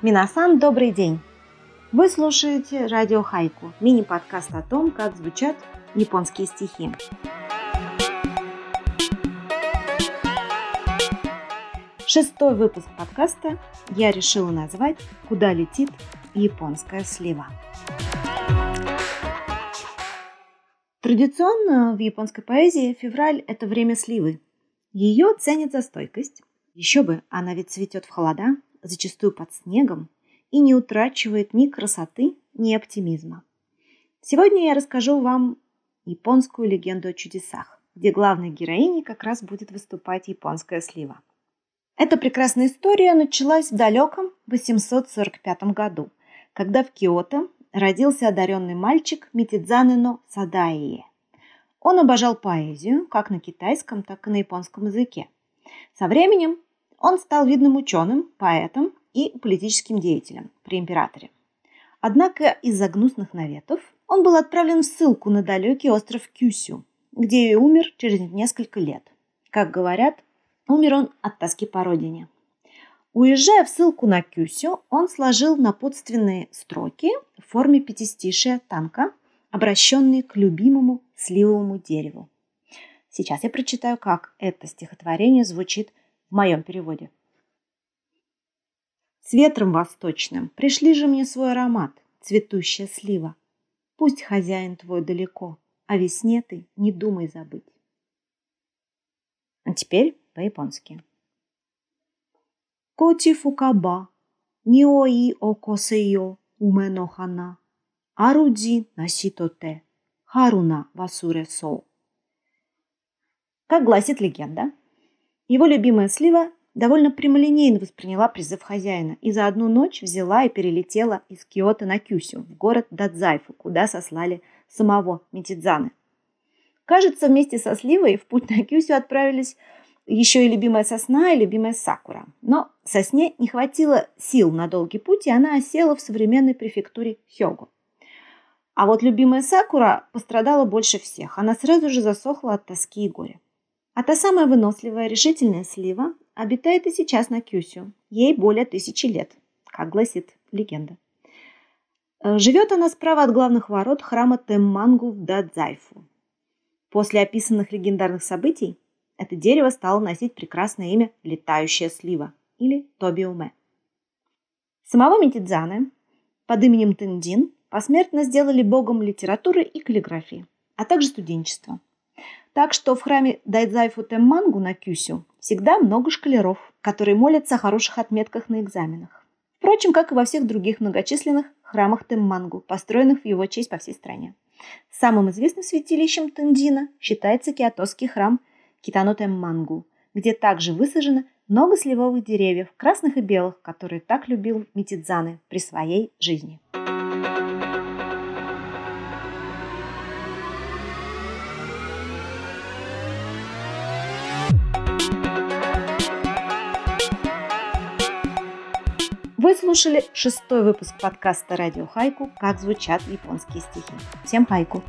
Минасан, добрый день! Вы слушаете радио Хайку, мини-подкаст о том, как звучат японские стихи. Шестой выпуск подкаста я решила назвать «Куда летит японская слива». Традиционно в японской поэзии февраль – это время сливы. Ее ценят за стойкость. Еще бы, она ведь цветет в холода, зачастую под снегом, и не утрачивает ни красоты, ни оптимизма. Сегодня я расскажу вам японскую легенду о чудесах, где главной героиней как раз будет выступать японская слива. Эта прекрасная история началась в далеком 845 году, когда в Киото родился одаренный мальчик Митидзанено Садаие. Он обожал поэзию как на китайском, так и на японском языке. Со временем он стал видным ученым, поэтом и политическим деятелем при императоре. Однако из-за гнусных наветов он был отправлен в ссылку на далекий остров Кюсю, где и умер через несколько лет. Как говорят, умер он от тоски по родине. Уезжая в ссылку на Кюсю, он сложил напутственные строки в форме пятистишия танка, обращенные к любимому сливовому дереву. Сейчас я прочитаю, как это стихотворение звучит в моем переводе. С ветром восточным пришли же мне свой аромат, цветущая слива. Пусть хозяин твой далеко, а весне ты не думай забыть. А теперь по-японски. Коти фукаба, ниои окосеyo уме но хана, аруди наситоте, харуна васуре со. Как гласит легенда, его любимая слива довольно прямолинейно восприняла призыв хозяина и за одну ночь взяла и перелетела из Киота на Кюсю, в город Дадзайфу, куда сослали самого Митидзаны. Кажется, вместе со Сливой в путь на Кюсю отправились еще и любимая сосна и любимая сакура. Но сосне не хватило сил на долгий путь, и она осела в современной префектуре Хёгу. А вот любимая сакура пострадала больше всех. Она сразу же засохла от тоски и горя. А та самая выносливая, решительная слива обитает и сейчас на Кюсю. Ей более тысячи лет, как гласит легенда. Э, живет она справа от главных ворот храма Теммангу в Дадзайфу. После описанных легендарных событий это дерево стало носить прекрасное имя «Летающая слива» или Тобиуме. Самого Митидзаны под именем Тендин посмертно сделали богом литературы и каллиграфии, а также студенчества – так что в храме Дайдзайфу Теммангу на Кюсю всегда много школяров, которые молятся о хороших отметках на экзаменах. Впрочем, как и во всех других многочисленных храмах Теммангу, построенных в его честь по всей стране. Самым известным святилищем Тендина считается киотосский храм Китано Теммангу, где также высажено много сливовых деревьев, красных и белых, которые так любил Митидзаны при своей жизни. Вы слушали шестой выпуск подкаста «Радио Хайку. Как звучат японские стихи». Всем хайку!